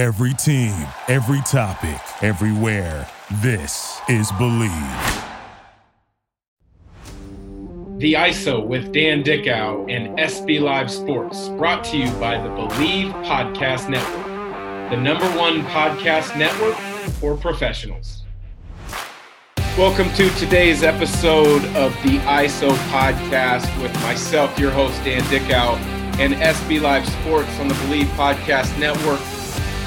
Every team, every topic, everywhere. This is Believe. The ISO with Dan Dickau and SB Live Sports, brought to you by the Believe Podcast Network, the number one podcast network for professionals. Welcome to today's episode of the ISO podcast with myself, your host, Dan Dickau, and SB Live Sports on the Believe Podcast Network.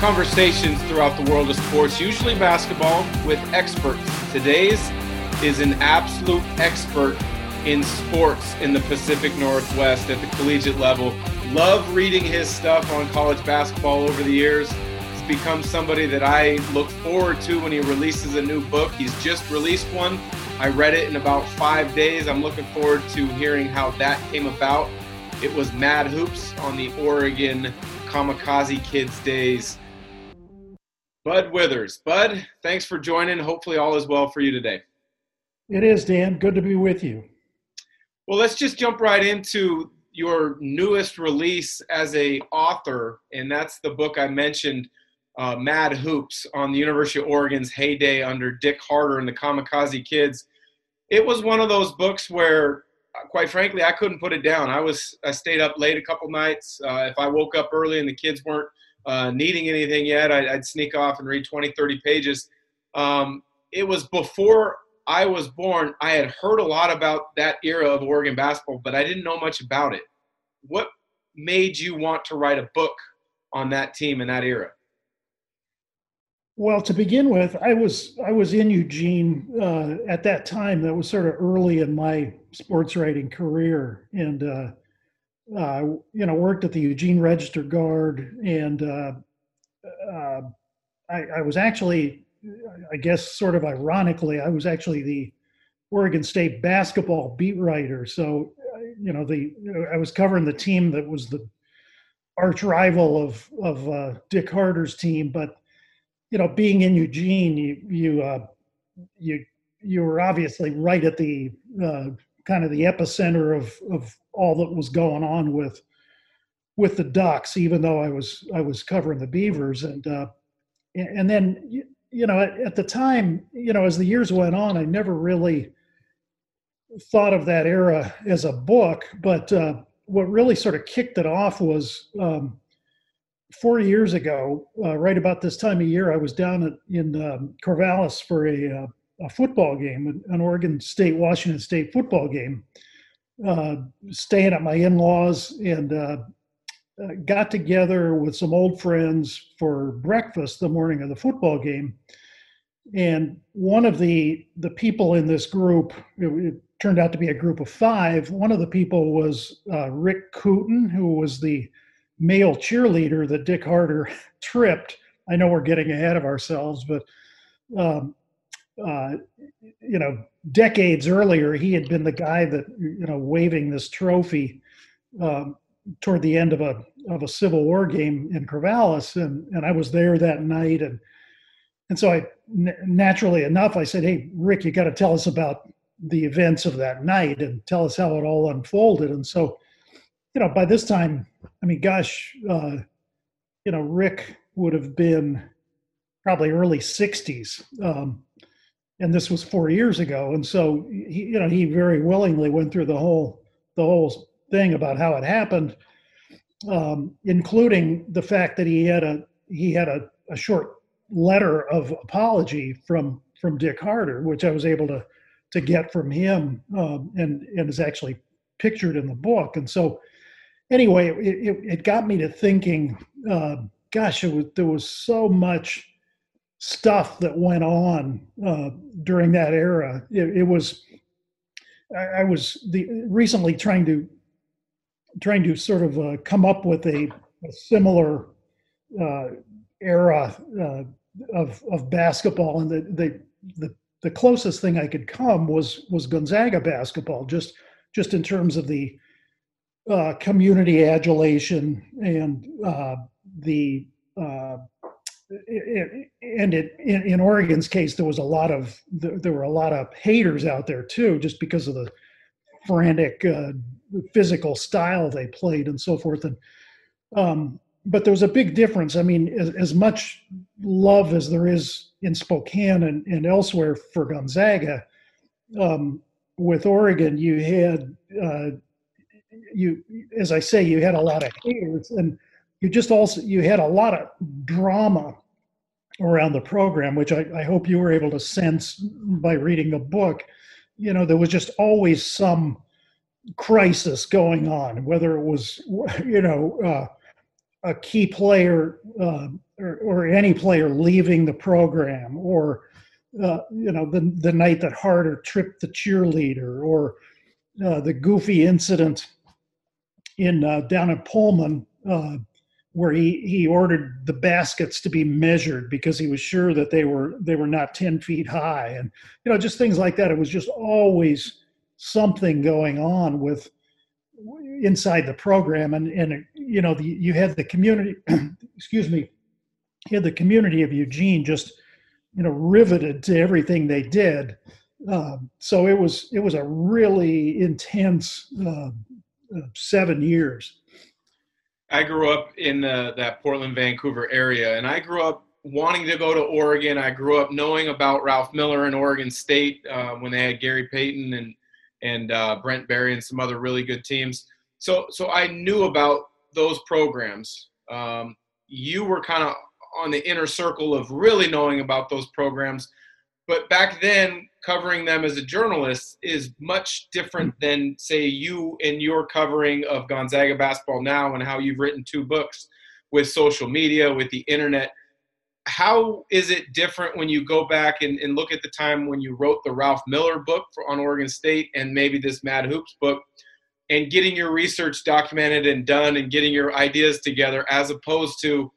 Conversations throughout the world of sports, usually basketball, with experts. Today's is an absolute expert in sports in the Pacific Northwest at the collegiate level. Love reading his stuff on college basketball over the years. He's become somebody that I look forward to when he releases a new book. He's just released one. I read it in about five days. I'm looking forward to hearing how that came about. It was Mad Hoops on the Oregon Kamikaze Kids Days. Bud Withers. Bud, thanks for joining. Hopefully, all is well for you today. It is, Dan. Good to be with you. Well, let's just jump right into your newest release as a author, and that's the book I mentioned, uh, Mad Hoops, on the University of Oregon's heyday under Dick Harter and the Kamikaze Kids. It was one of those books where, quite frankly, I couldn't put it down. I was I stayed up late a couple nights. Uh, if I woke up early and the kids weren't uh, needing anything yet, I'd, I'd, sneak off and read 20, 30 pages. Um, it was before I was born, I had heard a lot about that era of Oregon basketball, but I didn't know much about it. What made you want to write a book on that team in that era? Well, to begin with, I was I was in Eugene uh, at that time. That was sort of early in my sports writing career, and uh, uh, you know worked at the Eugene Register Guard, and uh, uh, I, I was actually I guess sort of ironically, I was actually the Oregon State basketball beat writer. So, you know, the I was covering the team that was the arch rival of of uh, Dick Harter's team. But you know, being in Eugene, you you uh, you you were obviously right at the uh, kind of the epicenter of of all that was going on with with the Ducks. Even though I was I was covering the Beavers, and uh, and then you know, at, the time, you know, as the years went on, I never really thought of that era as a book. But uh, what really sort of kicked it off was um, four years ago, uh, right about this time of year, I was down at, in um, Corvallis for a, uh, a, football game, an Oregon State Washington State football game. Uh, staying at my in-laws and uh, uh, got together with some old friends for breakfast the morning of the football game. And one of the the people in this group, it, it turned out to be a group of five. One of the people was uh, Rick Kooten, who was the male cheerleader that Dick Harter tripped. I know we're getting ahead of ourselves, but um, uh, you know, decades earlier, he had been the guy that you know waving this trophy um, toward the end of a of a Civil War game in Corvallis, and and I was there that night, and and so I naturally enough I said, "Hey, Rick, you got to tell us about the events of that night and tell us how it all unfolded." And so, you know, by this time, I mean, gosh, uh, you know, Rick would have been probably early '60s. Um, and this was four years ago, and so he, you know, he very willingly went through the whole the whole thing about how it happened, um, including the fact that he had a he had a, a short letter of apology from from Dick Harter, which I was able to to get from him, um, and and is actually pictured in the book. And so, anyway, it, it, it got me to thinking. Uh, gosh, it was, there was so much stuff that went on uh, during that era. It, it was. I, I was the recently trying to trying to sort of uh, come up with a, a similar uh, era uh, of of basketball, and the, the the the closest thing I could come was was Gonzaga basketball, just just in terms of the uh, community adulation and uh, the and it in, in, Oregon's case there was a lot of there were a lot of haters out there too, just because of the frantic uh, physical style they played and so forth. And um, but there was a big difference. I mean, as, as much love as there is in Spokane and, and elsewhere for Gonzaga, um, with Oregon, you had uh, you, as I say, you had a lot of haters, and you just also you had a lot of drama around the program, which I, I hope you were able to sense by reading the book. You know, there was just always some crisis going on, whether it was you know uh, a key player uh, or, or, any player leaving the program, or uh, you know the the night that Harter tripped the cheerleader, or uh, the goofy incident in uh, down at Pullman uh, where he he ordered the baskets to be measured because he was sure that they were they were not 10 feet high. And you know just things like that. It was just always something going on with inside the program. And and you know the, you had the community excuse me you had the community of Eugene just you know riveted to everything they did. Um, so it was it was a really intense uh, uh, seven years I grew up in uh, that Portland, Vancouver area, and I grew up wanting to go to Oregon. I grew up knowing about Ralph Miller and Oregon State uh, when they had Gary Payton and and uh, Brent Barry and some other really good teams. So so I knew about those programs. Um, you were kind of on the inner circle of really knowing about those programs. But back then, covering them as a journalist is much different than, say, you in your covering of Gonzaga basketball now and how you've written two books with social media, with the internet. How is it different when you go back and, and look at the time when you wrote the Ralph Miller book for, on Oregon State and maybe this Mad Hoops book and getting your research documented and done and getting your ideas together as opposed to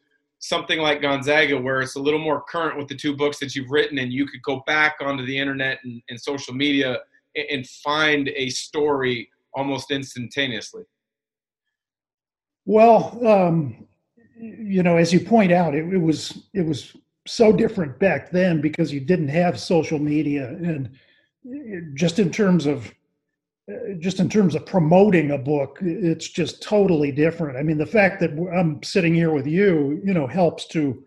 something like Gonzaga, where it's a little more current with the two books that you've written, and you could go back onto the internet and, and social media and, and, find a story almost instantaneously? Well, um, you know, as you point out, it, it, was it was so different back then because you didn't have social media, and just in terms of just in terms of promoting a book, it's just totally different. I mean, the fact that I'm sitting here with you, you know, helps to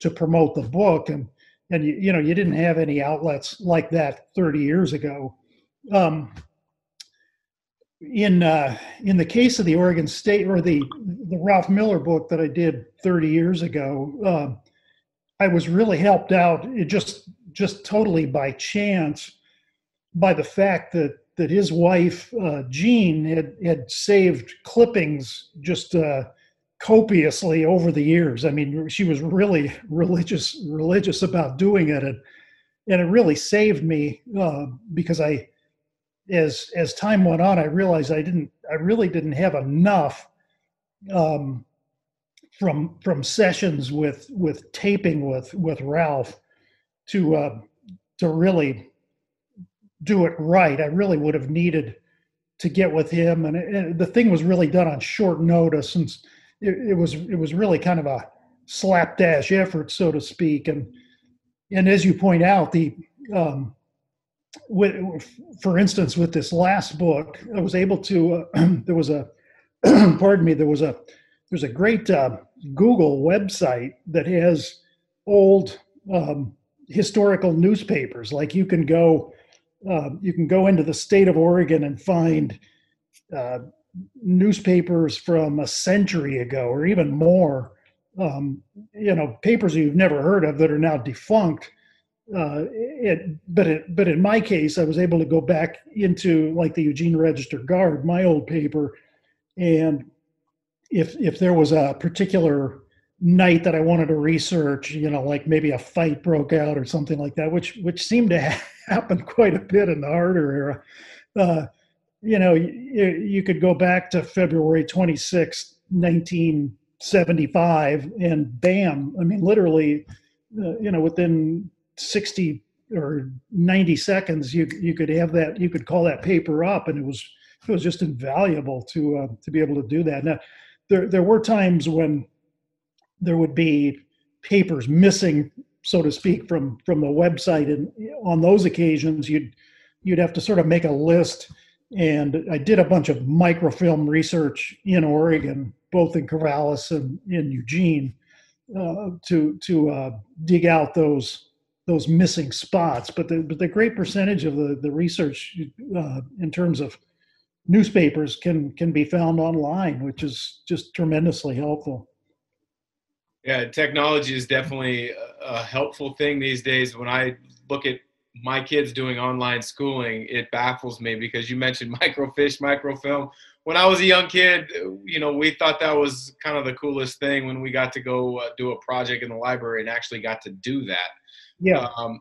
to promote the book, and and you, you know, you didn't have any outlets like that 30 years ago. Um, in uh, in the case of the Oregon State or the the Ralph Miller book that I did 30 years ago, uh, I was really helped out. It just just totally by chance by the fact that that his wife uh, Jean had had saved clippings just uh, copiously over the years. I mean, she was really religious religious about doing it, and and it really saved me uh, because I, as as time went on, I realized I didn't I really didn't have enough. Um, from from sessions with with taping with with Ralph to uh, to really do it right. I really would have needed to get with him, and, it, and the thing was really done on short notice, and it, it, was it was really kind of a slapdash effort, so to speak. And and as you point out, the um, with, for instance, with this last book, I was able to. Uh, there was a pardon me. There was a there's a great uh, Google website that has old um, historical newspapers. Like you can go uh, you can go into the state of Oregon and find uh, newspapers from a century ago or even more. Um, you know, papers you've never heard of that are now defunct. Uh, it, but it, but in my case, I was able to go back into like the Eugene Register Guard, my old paper, and if if there was a particular night that I wanted to research, you know, like maybe a fight broke out or something like that, which which seemed to happen quite a bit in the Harter era. Uh, you know, you, you could go back to February 26, 1975, and bam, I mean, literally, uh, you know, within 60 or 90 seconds, you you could have that, you could call that paper up, and it was it was just invaluable to uh, to be able to do that. Now, there there were times when there would be papers missing, so to speak, from from the website, and on those occasions, you'd you'd have to sort of make a list. And I did a bunch of microfilm research in Oregon both in Corvallis and in Eugene uh, to to uh, dig out those those missing spots. But the but the great percentage of the the research uh, in terms of newspapers can can be found online, which is just tremendously helpful. Yeah, technology is definitely a helpful thing these days. When I look at my kids doing online schooling, it baffles me because you mentioned microfiche, microfilm. When I was a young kid, you know, we thought that was kind of the coolest thing when we got to go uh, do a project in the library and actually got to do that. Yeah. Um,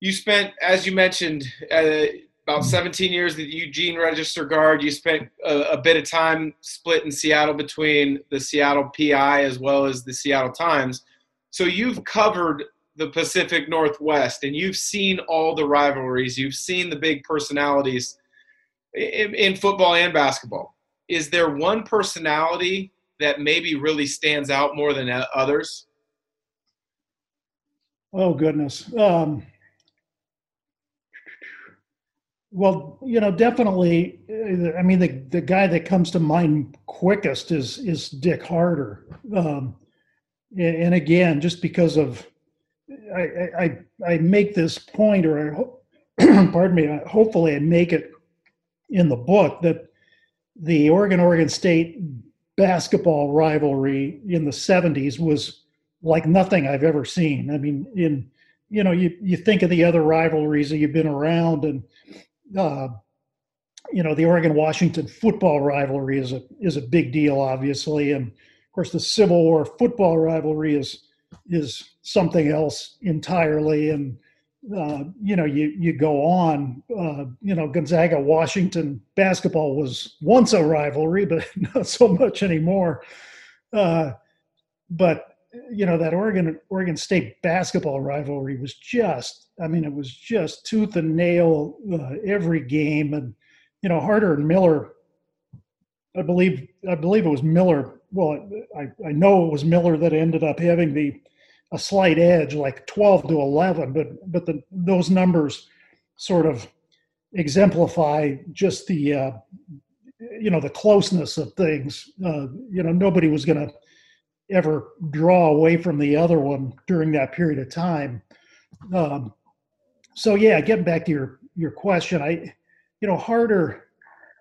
you spent, as you mentioned, uh, about 17 years the Eugene Register Guard. You spent a, a, bit of time split in Seattle between the Seattle PI as well as the Seattle Times. So you've covered the Pacific Northwest and you've seen all the rivalries. You've seen the big personalities in, in football and basketball. Is there one personality that maybe really stands out more than others? Oh goodness. Um, well, you know, definitely. Uh, I mean, the the guy that comes to mind quickest is is Dick Harter, um, and, and, again, just because of I, I I make this point, or I, hope, pardon me, hopefully I make it in the book that the Oregon Oregon State basketball rivalry in the 70s was like nothing I've ever seen. I mean, in you know, you you think of the other rivalries that you've been around, and uh, you know, the Oregon Washington football rivalry is a is a big deal, obviously, and of course the Civil War football rivalry is is something else entirely. And uh, you know, you you go on. Uh, you know, Gonzaga Washington basketball was once a rivalry, but not so much anymore. Uh, but you know that Oregon Oregon State basketball rivalry was just I mean it was just tooth and nail uh, every game. And you know Harter and Miller I believe I believe it was Miller well I, I know it was Miller that ended up having the a slight edge like 12 to 11 but but the those numbers sort of exemplify just the uh, you know the closeness of things. Uh, you know nobody was going to ever draw away from the other one during that period of time. Um, so yeah, getting back to your your question, I, you know, Harter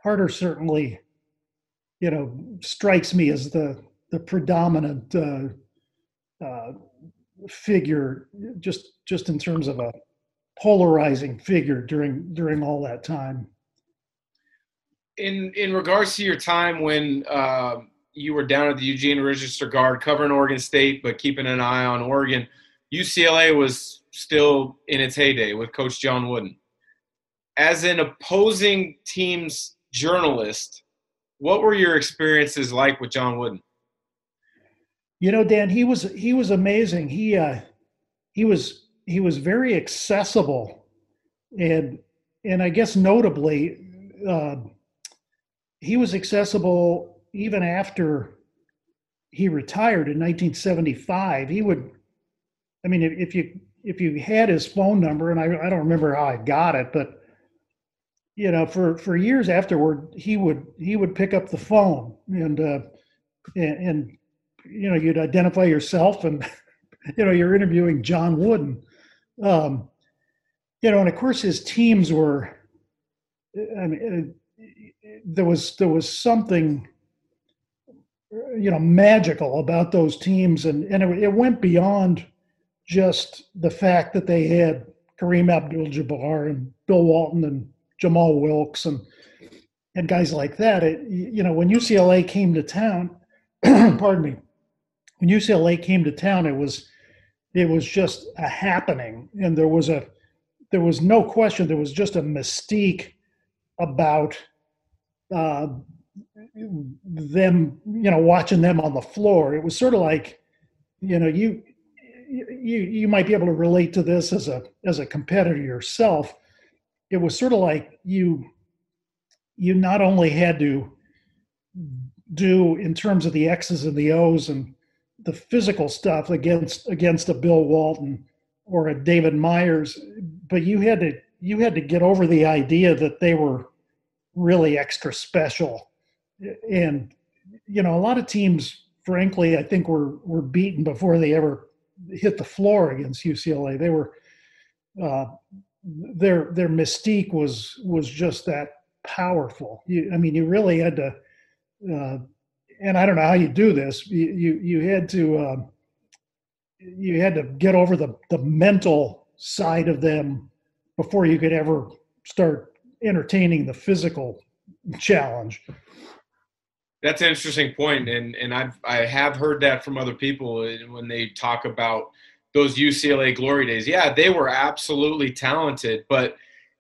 Harter certainly, you know, strikes me as the the predominant uh, uh, figure, just just in terms of a polarizing figure during during all that time. In in regards to your time when uh, you were down at the Eugene Register Guard covering Oregon State, but keeping an eye on Oregon. UCLA was still in its heyday with Coach John Wooden. As an opposing team's journalist, what were your experiences like with John Wooden? You know, Dan, he was he was amazing. He uh, he was he was very accessible, and and I guess notably, uh, he was accessible even after he retired in 1975, he would, I mean, if, if you if you had his phone number, and I, I don't remember how I got it, but you know, for for years afterward, he would he would pick up the phone and uh, and, and you know you'd identify yourself and you know you're interviewing John Wooden, um, you know, and of course his teams were, I mean, uh, there was there was something you know magical about those teams. And and it, it, went beyond just the fact that they had Kareem Abdul-Jabbar and Bill Walton and Jamal Wilkes and and guys like that. It you know when UCLA came to town pardon me when UCLA came to town it was it was just a happening. And there was a there was no question there was just a mystique about uh, them, you know, watching them on the floor. It was sort of like, you know, you you you might be able to relate to this as a as a competitor yourself. It was sort of like you you not only had to do in terms of the X's and the O's and the physical stuff against against a Bill Walton or a David Meyers, but you had to you had to get over the idea that they were really extra special and you know, a lot of teams, frankly, I think were were beaten before they ever hit the floor against UCLA. They were uh, their their mystique was was just that powerful. You, I mean, you really had to, uh, and I don't know how you do this. You you, you had to uh, you had to get over the the mental side of them before you could ever start entertaining the physical challenge. That's an interesting point, and and I've I have heard that from other people uh, when they talk about those UCLA glory days. Yeah, they were absolutely talented, but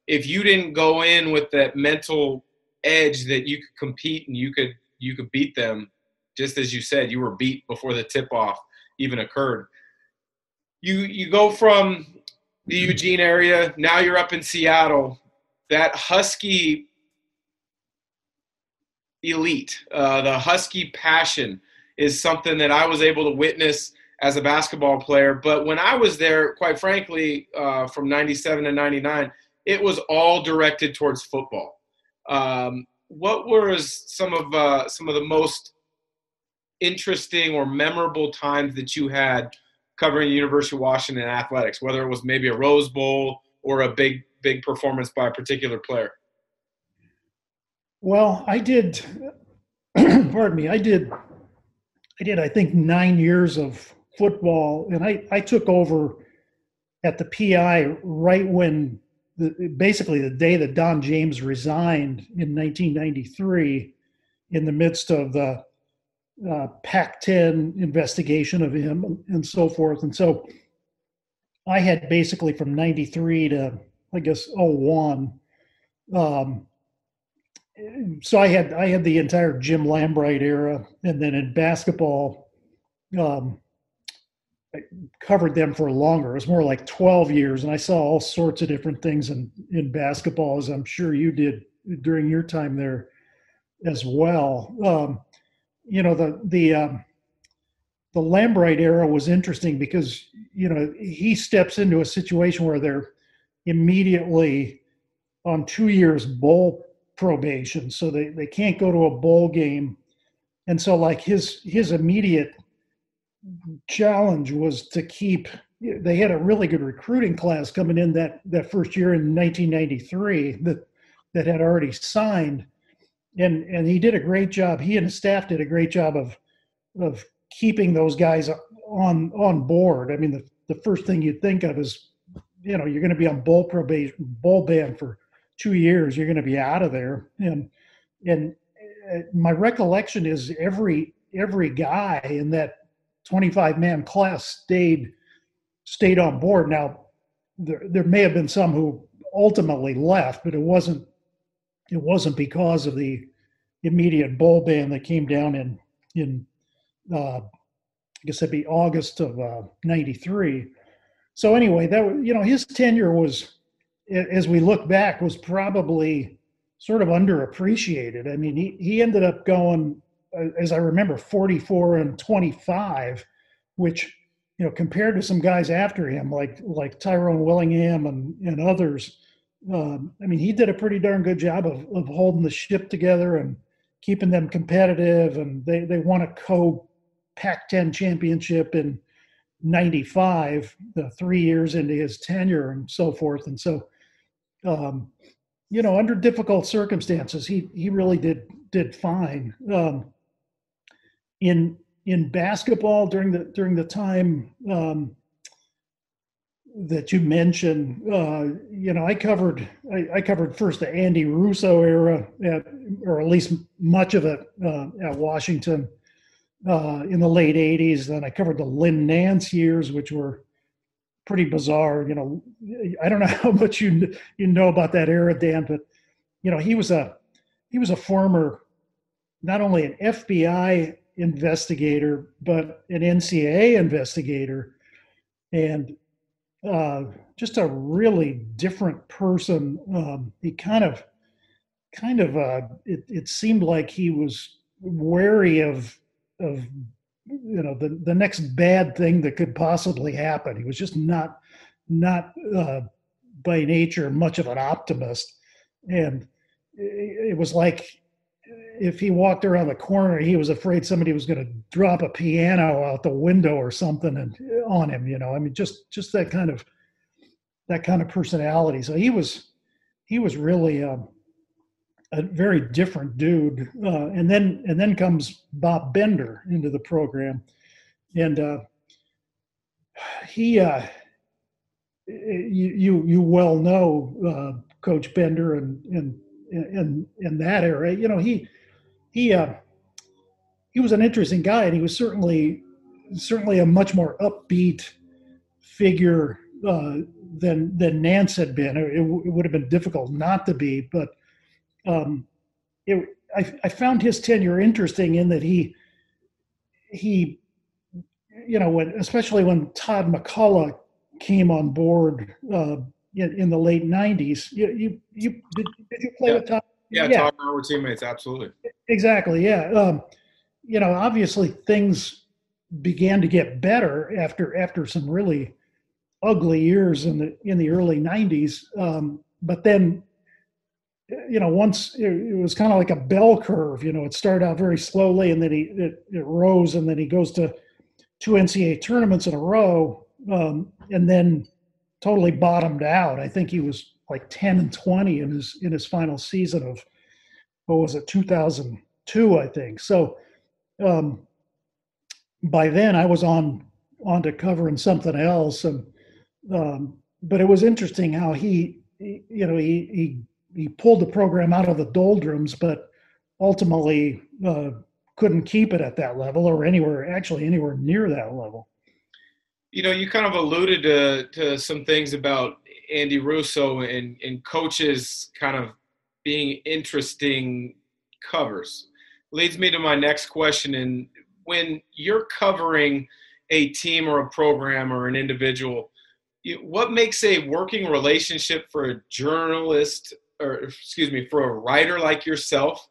if you didn't go in with that mental edge that you could compete and you could you could beat them, just as you said, you were beat before the tip off even occurred. You you go from the Eugene area, now you're up in Seattle. That Husky elite. Uh, the Husky passion is something that I was able to witness as a basketball player. But when I was there, quite frankly, uh, from 97 to 99, it was all directed towards football. Um, what were some of uh, some of the most interesting or memorable times that you had covering University of Washington athletics, whether it was maybe a Rose Bowl or a big big performance by a particular player? Well, I did. pardon me. I did. I did. I think nine years of football, and I I took over at the PI right when the, basically the day that Don James resigned in 1993, in the midst of the uh, Pac-10 investigation of him and so forth, and so I had basically from 93 to I guess 01 um, so I had I had the entire Jim Lambright era, and then in basketball, um, I covered them for longer. It was more like twelve years, and I saw all sorts of different things in in basketball, as I'm sure you did during your time there as well. Um, you know the the um, the Lambright era was interesting because you know he steps into a situation where they're immediately on two years bowl probation, so they, they can't go to a bowl game. And so like his his immediate challenge was to keep they had a really good recruiting class coming in that that first year in 1993 that that had already signed. And and he did a great job. He and his staff did a great job of of keeping those guys on on board. I mean the, the first thing you'd think of is you know you're going to be on bowl probation bowl ban for two years you're going to be out of there and and uh, my recollection is every every guy in that 25 man class stayed stayed on board now there, there may have been some who ultimately left but it wasn't it wasn't because of the immediate bowl ban that came down in in uh, I guess that'd be August of uh, '93. So anyway, that you know his tenure was as we look back, was probably sort of underappreciated. I mean, he, he ended up going, uh, as I remember, 44 and 25, which, you know, compared to some guys after him, like like Tyrone Willingham and, and others, um, I mean, he did a pretty darn good job of, of holding the ship together and keeping them competitive. And they, they won a co Pac 10 championship in 95, the three years into his tenure and so forth. And so, um, you know, under difficult circumstances, he he really did did fine. Um, in in basketball during the during the time um, that you mentioned, uh, you know, I covered I, I, covered first the Andy Russo era, at, or at least much of it uh, at Washington uh, in the late '80s. Then I covered the Lynn Nance years, which were pretty bizarre. You know, I don't know how much you you know about that era, Dan, but you know, he was a he was a former not only an FBI investigator but an NCAA investigator, and uh, just a really different person. Um, he kind of kind of uh, it, it seemed like he was wary of of you know the the next bad thing that could possibly happen. He was just not not uh, by nature much of an optimist, and it, was like if he walked around the corner, he was afraid somebody was going to drop a piano out the window or something and on him. You know, I mean, just just that kind of that kind of personality. So he was he was really um, a very different dude. Uh, and then and then comes Bob Bender into the program, and uh, he uh, you, you well know uh, Coach Bender and and in in that era. You know he he uh, he was an interesting guy, and he was certainly certainly a much more upbeat figure uh, than than Nance had been. It, it, would have been difficult not to be, but um, it, I, I found his tenure interesting in that he he you know when especially when Todd MacCulloch came on board uh, in, in, the late '90s. You you, you did, did you play yeah. with Todd? Yeah, yeah, Todd and I were teammates. Absolutely. Exactly. Yeah. Um, you know, obviously things began to get better after after some really ugly years in the in the early '90s. Um, but then, you know, once it, it was kind of like a bell curve. You know, it started out very slowly, and then he it, it rose, and then he goes to two NCAA tournaments in a row, um, and then totally bottomed out. I think he was like 10 and 20 in his in his final season of what was it 2002 I think. So um, by then I was on on to covering something else and um, but it was interesting how he, he you know he, he he pulled the program out of the doldrums but ultimately uh, couldn't keep it at that level or anywhere actually anywhere near that level you know, you kind of alluded to, to some things about Andy Russo and, and coaches kind of being interesting covers. Leads me to my next question. And when you're covering a team or a program or an individual, what makes a working relationship for a journalist or excuse me for a writer like yourself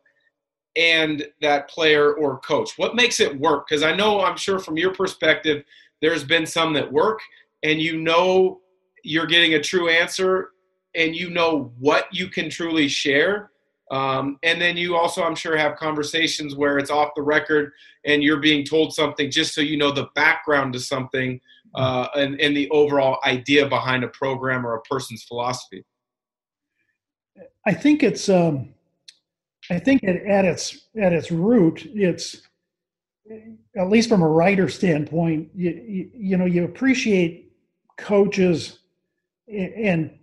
and that player or coach what makes it work because i know i'm sure from your perspective there's been some that work, and you know you're getting a true answer, and you know what you can truly share. Um, and then you also, I'm sure, have conversations where it's off the record and you're being told something just so you know the background to something uh, and, and the overall idea behind a program or a person's philosophy. I think it's, um, I think it, at its at its root, it's at least from a writer standpoint, you, you, you know, you appreciate coaches and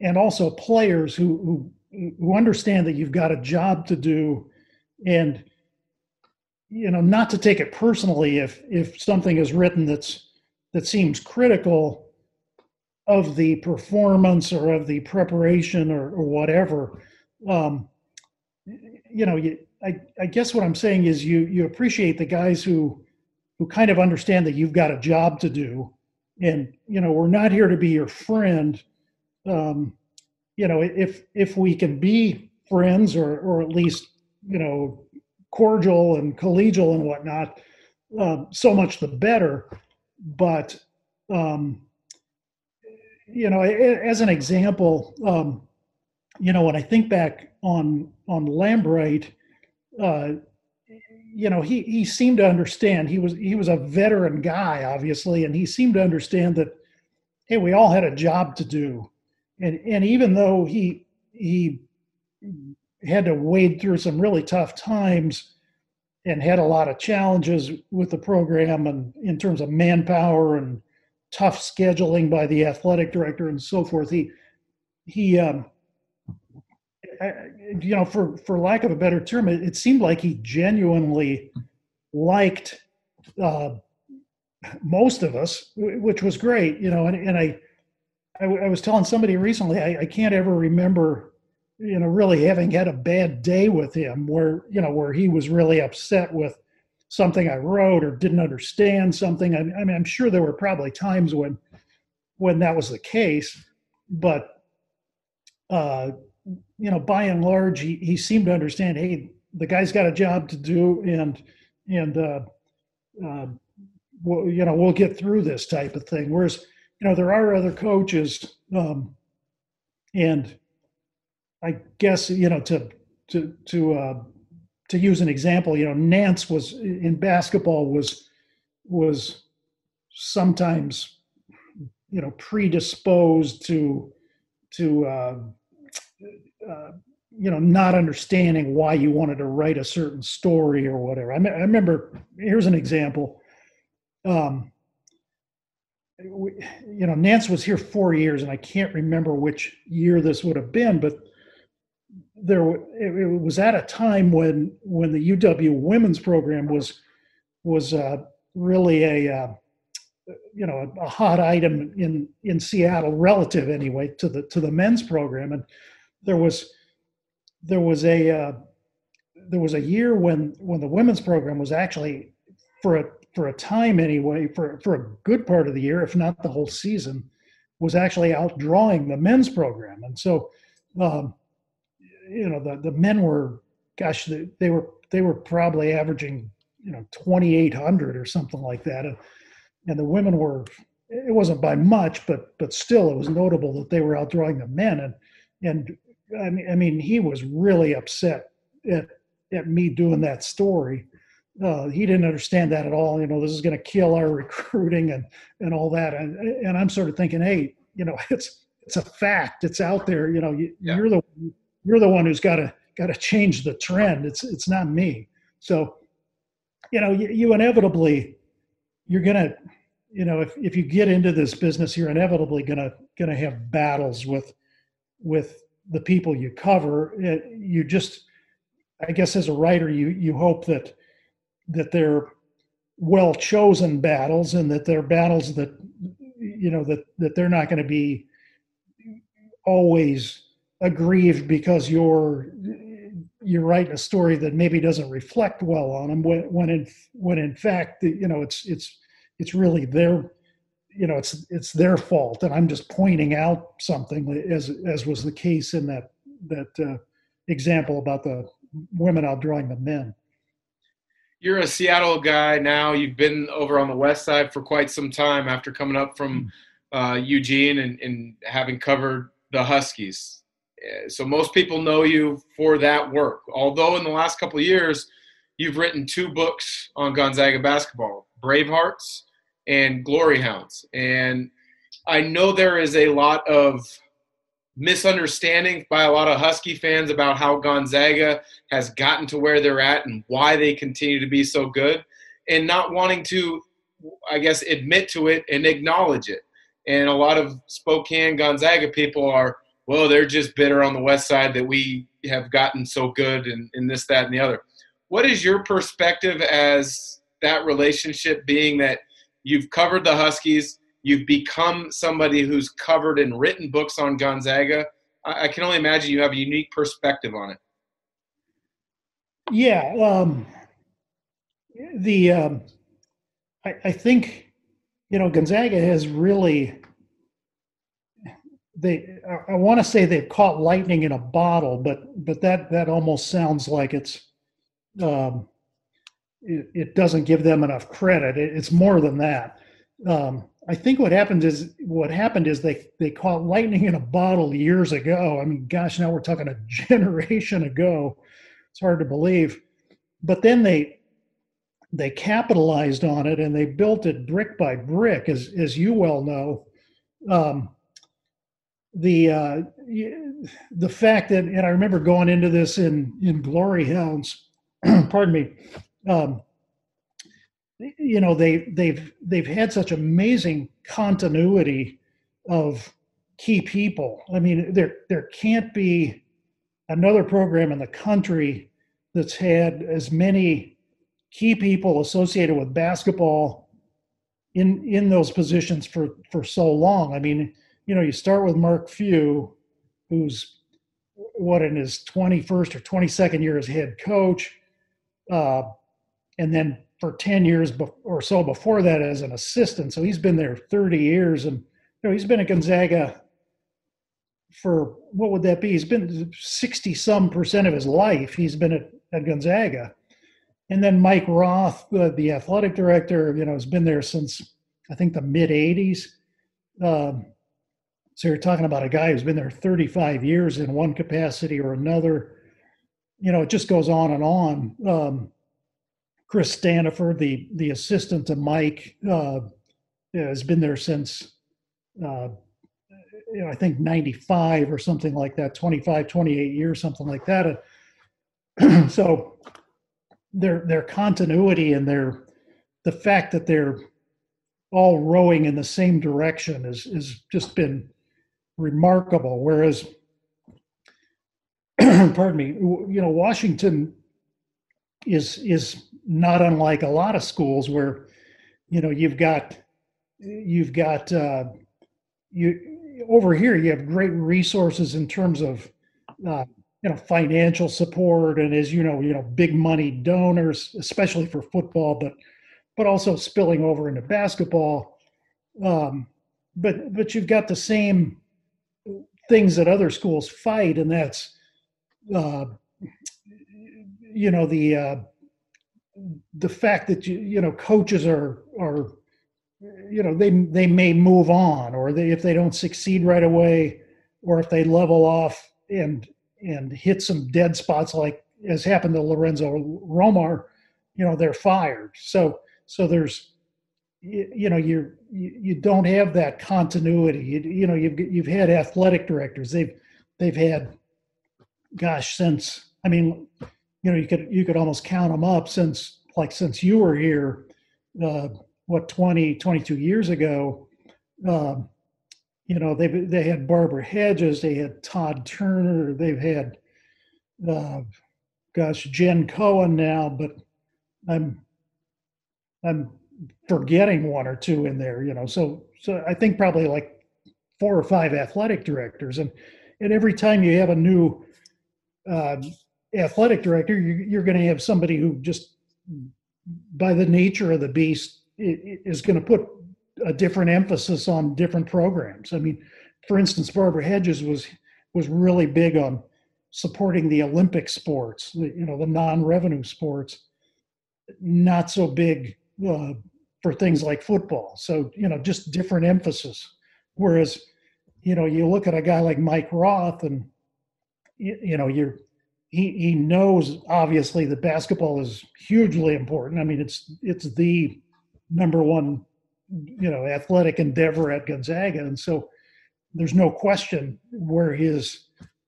and also players who, who who understand that you've got a job to do and you know not to take it personally if if something is written that's that seems critical of the performance or of the preparation or, or whatever um, you know you I, I guess what I'm saying is you you appreciate the guys who who kind of understand that you've got a job to do, and you know we're not here to be your friend. Um, you know if if we can be friends or or at least you know cordial and collegial and whatnot, um, so much the better. But um, you know, as an example, um, you know when I think back on on Lambright uh, you know, he he seemed to understand. He was he was a veteran guy, obviously, and he seemed to understand that hey, we all had a job to do, and and even though he he had to wade through some really tough times and had a lot of challenges with the program and in terms of manpower and tough scheduling by the athletic director and so forth he he um, you know, for for lack of a better term, it, it seemed like he genuinely liked uh, most of us, which was great. You know, and, and I, I, I was telling somebody recently, I, I can't ever remember, you know, really having had a bad day with him where you know where he was really upset with something I wrote or didn't understand something. I, I mean, I'm sure there were probably times when when that was the case, but uh, you know, by and large, he, he seemed to understand, hey, the guy's got a job to do, and and uh, uh, we'll, you know we'll get through this type of thing. Whereas, you know, there are other coaches, um, and I guess you know to to to uh, to use an example, you know, Nance was in basketball was was sometimes you know predisposed to to uh, uh, you know not understanding why you wanted to write a certain story or whatever. I, me- I remember here's an example. Um, we, you know, Nance was here four years, and I can't remember which year this would have been, but there it, was at a time when when the UW women's program was was uh, really a uh, you know a, a, hot item in in Seattle relative anyway to the to the men's program. And there was there was a uh, there was a year when when the women's program was actually for a for a time anyway for for a good part of the year if not the whole season was actually outdrawing the men's program. And so um, you know the the men were gosh they, they were they were probably averaging you know 2800 or something like that. And, and the women were it wasn't by much but but still it was notable that they were outdrawing the men. And and I mean, I mean he was really upset at at me doing that story. Uh, he didn't understand that at all. You know this is going to kill our recruiting and and all that. And and i'm sort of thinking hey you know it's it's a fact. It's out there. You know you, yeah. you're the you're the one who's got to got to change the trend. It's it's not me. So you know you, you inevitably you're gonna you know if, if you get into this business you're inevitably gonna gonna have battles with with the people you cover. It, you just i guess as a writer you you hope that that they're well chosen battles and that they're battles that you know that that they're not going to be always aggrieved because you're you're writing a story that maybe doesn't reflect well on them when when in when in fact you know it's it's it's really their you know it's it's their fault. And i'm just pointing out something as as was the case in that that uh, example about the women outdrawing the men. You're a seattle guy now. You've been over on the west side for quite some time after coming up from hmm. uh, eugene and, and having covered the huskies Uh, so most people know you for that work. Although in the last couple of years, you've written two books on Gonzaga basketball, Bravehearts and Glory Hounds. And I know there is a lot of misunderstanding by a lot of Husky fans about how Gonzaga has gotten to where they're at and why they continue to be so good and not wanting to, I guess, admit to it and acknowledge it. And a lot of Spokane Gonzaga people are – well, they're just bitter on the west side that we have gotten so good and, in this, that, and the other. What is your perspective as that relationship being that you've covered the Huskies, you've become somebody who's covered and written books on Gonzaga? I, I can only imagine you have a unique perspective on it. Yeah. Um, the, um, I, I think, you know, Gonzaga has really they I want to say they've caught lightning in a bottle, but but that that almost sounds like it's um, it, it, doesn't give them enough credit. It, it's more than that. Um, I think what happened is what happened is they they caught lightning in a bottle years ago. I mean, gosh, now we're talking a generation ago. It's hard to believe, but then they they capitalized on it and they built it brick by brick, as as you well know. Um, the uh, the fact that and I remember going into this in in Glory Hounds, pardon me, um, you know they they've they've had such amazing continuity of key people. I mean there there can't be another program in the country that's had as many key people associated with basketball in in those positions for for so long. I mean you know, you start with Mark Few, who's what in his 21st or 22nd year as head coach, uh, and then for 10 years or so before that as an assistant. So he's been there 30 years, and you know he's been at Gonzaga for what would that be? He's been 60 some percent of his life. He's been at, at Gonzaga, and then Mike Roth, uh, the athletic director, you know, has been there since I think the mid 80s. Um, so you're talking about a guy who's been there 35 years in one capacity or another. you know, it just goes on and on. Um, Chris Standiford, the the assistant to Mike, uh, has been there since uh, you know, I think 95 or something like that, 25, 28 years, something like that. so their their continuity and their the fact that they're all rowing in the same direction is is just been remarkable. Whereas, pardon me, you know, Washington is is not unlike a lot of schools where, you know, you've got you've got uh, you over here you have great resources in terms of uh, you know financial support and as you know you know big money donors especially for football but but also spilling over into basketball um, but but you've got the same things that other schools fight and that's uh, you know the uh, the fact that you you know coaches are are you know they they may move on or they if they don't succeed right away or if they level off and and hit some dead spots like has happened to Lorenzo Romar, you know they're fired. So so there's you, you know you're you don't have that continuity. You, you know you've you've had athletic directors. They've they've had gosh since I mean you know you could you could almost count them up since like since you were here. Uh, what 20 22 years ago um, you know they they had Barbara Hedges, they had Todd Turner, they've had uh, gosh Jen Cohen now, but I'm I'm forgetting one or two in there, you know. So so I think probably like four or five athletic directors, and and every time you have a new uh, athletic director, you, you're going to have somebody who just by the nature of the beast is going to put a different emphasis on different programs. I mean, for instance, Barbara Hedges was was really big on supporting the Olympic sports, you know, the non-revenue sports. Not so big uh, for things like football. So you know, just different emphasis. Whereas, you know, you look at a guy like Mike Roth, and you, you know, you're he he knows obviously that basketball is hugely important. I mean, it's it's the number one, you know, athletic endeavor at Gonzaga, and so there's no question where his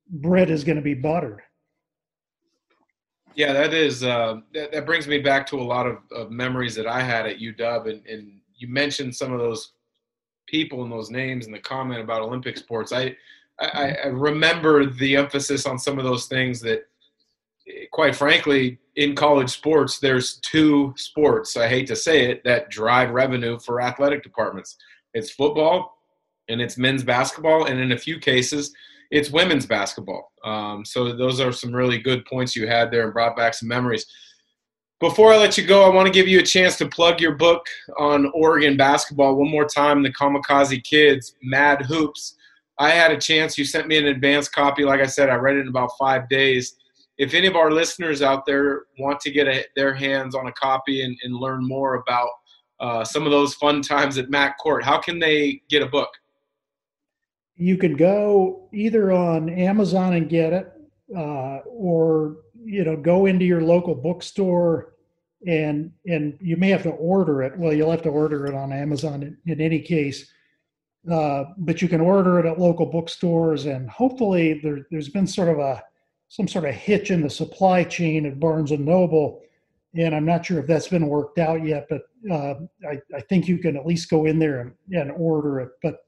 bread is going to be buttered. Yeah, that is uh, that, that, brings me back to a lot of, of memories that I had at UW, and, and you mentioned some of those people and those names and the comment about Olympic sports. I, I, I remember the emphasis on some of those things that quite frankly, in college sports, there's two sports, I hate to say it, that drive revenue for athletic departments. It's football and it's men's basketball, and in a few cases, it's women's basketball. Um, so those are some really good points you had there and brought back some memories. Before I let you go, I want to give you a chance to plug your book on Oregon basketball one more time, The Kamikaze Kids, Mad Hoops. I had a chance. You sent me an advance copy. Like I said, I read it in about five days if any of our listeners out there want to get a, their hands on a copy and, and learn more about uh, some of those fun times at Mac Court, how can they get a book? You can go either on Amazon and get it, uh, or you know, go into your local bookstore and and you may have to order it. Well, you'll have to order it on Amazon in, in any case. Uh, but you can order it at local bookstores, and hopefully there, there's been sort of a some sort of hitch in the supply chain at Barnes and Noble, and I'm not sure if that's been worked out yet. But uh, I, I, think you can at least go in there and, and, order it. But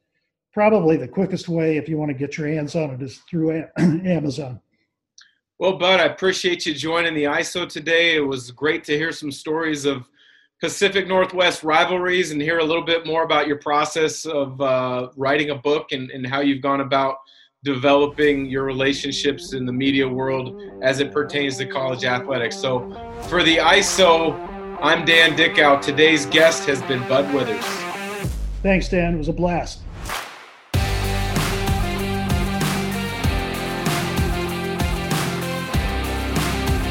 probably the quickest way, if you want to get your hands on it, is through Amazon. Well, Bud, I appreciate you joining the ISO today. It was great to hear some stories of Pacific Northwest rivalries and hear a little bit more about your process of uh, writing a book and, and how you've gone about developing your relationships in the media world as it pertains to college athletics. So, for the ISO, I'm Dan Dickau. Today's guest has been Bud Withers. Thanks, Dan. It was a blast.